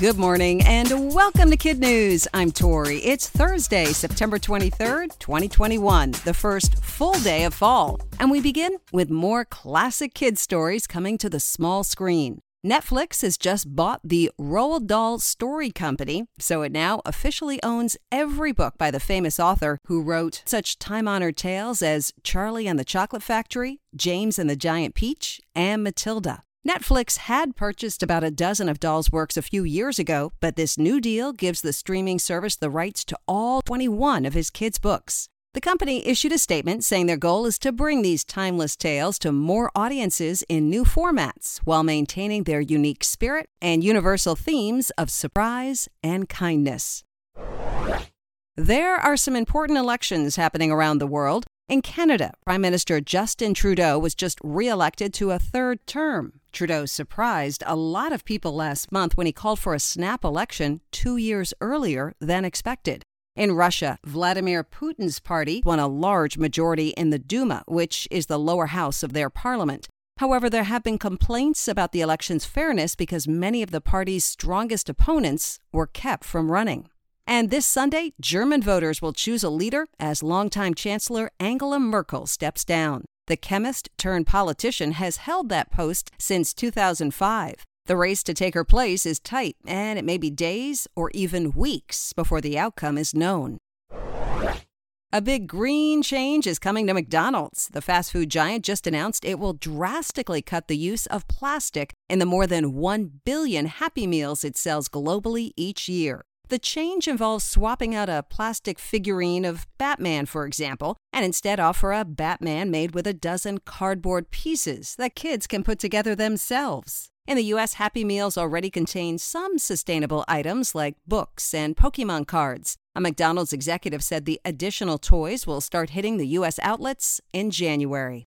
Good morning and welcome to Kid News. I'm Tori. It's Thursday, September 23rd, 2021, the first full day of fall. And we begin with more classic kid stories coming to the small screen. Netflix has just bought the Roald Dahl Story Company, so it now officially owns every book by the famous author who wrote such time honored tales as Charlie and the Chocolate Factory, James and the Giant Peach, and Matilda. Netflix had purchased about a dozen of Dahl's works a few years ago, but this new deal gives the streaming service the rights to all 21 of his kids' books. The company issued a statement saying their goal is to bring these timeless tales to more audiences in new formats while maintaining their unique spirit and universal themes of surprise and kindness. There are some important elections happening around the world. In Canada, Prime Minister Justin Trudeau was just re-elected to a third term. Trudeau surprised a lot of people last month when he called for a snap election two years earlier than expected. In Russia, Vladimir Putin's party won a large majority in the Duma, which is the lower house of their parliament. However, there have been complaints about the election's fairness because many of the party's strongest opponents were kept from running. And this Sunday, German voters will choose a leader as longtime Chancellor Angela Merkel steps down. The chemist turned politician has held that post since 2005. The race to take her place is tight, and it may be days or even weeks before the outcome is known. A big green change is coming to McDonald's. The fast food giant just announced it will drastically cut the use of plastic in the more than 1 billion Happy Meals it sells globally each year. The change involves swapping out a plastic figurine of Batman, for example, and instead offer a Batman made with a dozen cardboard pieces that kids can put together themselves. In the US, Happy Meals already contain some sustainable items like books and Pokemon cards. A McDonald's executive said the additional toys will start hitting the US outlets in January.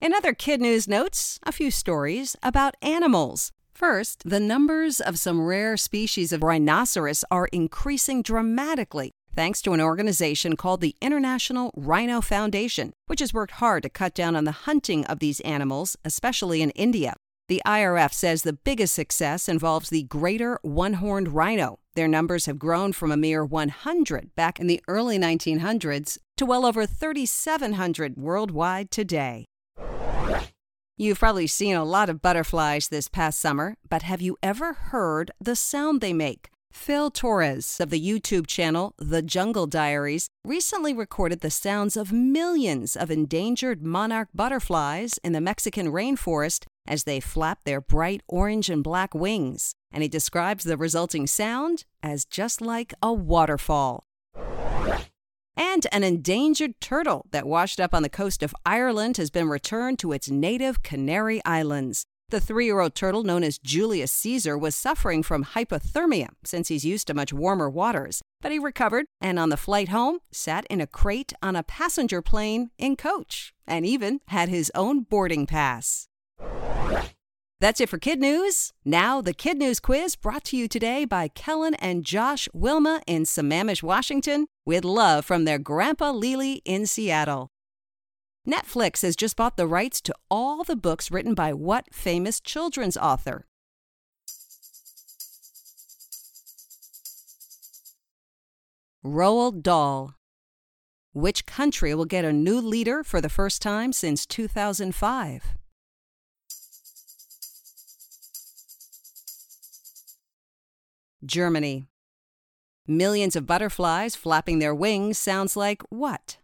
In other kid news notes, a few stories about animals. First, the numbers of some rare species of rhinoceros are increasing dramatically thanks to an organization called the International Rhino Foundation, which has worked hard to cut down on the hunting of these animals, especially in India. The IRF says the biggest success involves the greater one horned rhino. Their numbers have grown from a mere 100 back in the early 1900s to well over 3,700 worldwide today. You've probably seen a lot of butterflies this past summer, but have you ever heard the sound they make? Phil Torres of the YouTube channel The Jungle Diaries recently recorded the sounds of millions of endangered monarch butterflies in the Mexican rainforest as they flap their bright orange and black wings. And he describes the resulting sound as just like a waterfall and an endangered turtle that washed up on the coast of Ireland has been returned to its native Canary Islands. The three year old turtle, known as Julius Caesar, was suffering from hypothermia since he's used to much warmer waters. But he recovered and on the flight home sat in a crate on a passenger plane in coach and even had his own boarding pass. That's it for Kid News. Now, the Kid News quiz brought to you today by Kellen and Josh Wilma in Sammamish, Washington, with love from their Grandpa Lily in Seattle. Netflix has just bought the rights to all the books written by what famous children's author? Roald Dahl. Which country will get a new leader for the first time since 2005? Germany. Millions of butterflies flapping their wings sounds like what?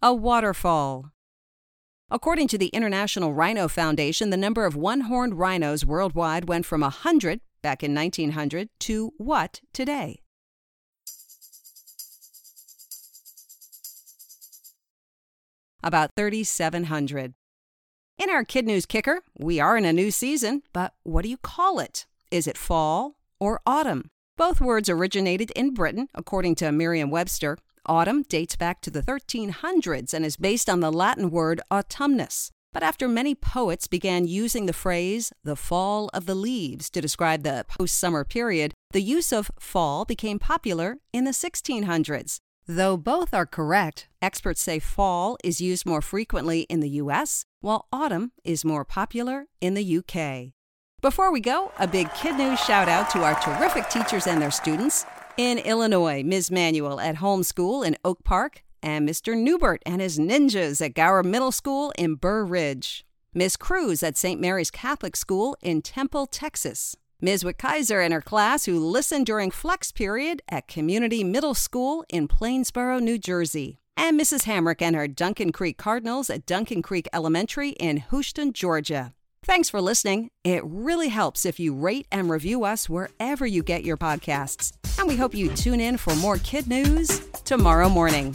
A waterfall. According to the International Rhino Foundation, the number of one horned rhinos worldwide went from 100 back in 1900 to what today? About 3,700. In our Kid News Kicker, we are in a new season, but what do you call it? Is it fall or autumn? Both words originated in Britain, according to Merriam Webster. Autumn dates back to the 1300s and is based on the Latin word autumnus. But after many poets began using the phrase the fall of the leaves to describe the post summer period, the use of fall became popular in the 1600s. Though both are correct, experts say fall is used more frequently in the US, while autumn is more popular in the UK. Before we go, a big Kid News shout out to our terrific teachers and their students. In Illinois, Ms. Manuel at Home School in Oak Park, and Mr. Newbert and his ninjas at Gower Middle School in Burr Ridge. Ms. Cruz at St. Mary's Catholic School in Temple, Texas. Ms. Wickizer and her class who listened during flex period at Community Middle School in Plainsboro, New Jersey. And Mrs. Hamrick and her Duncan Creek Cardinals at Duncan Creek Elementary in Hoschton, Georgia. Thanks for listening. It really helps if you rate and review us wherever you get your podcasts. And we hope you tune in for more kid news tomorrow morning.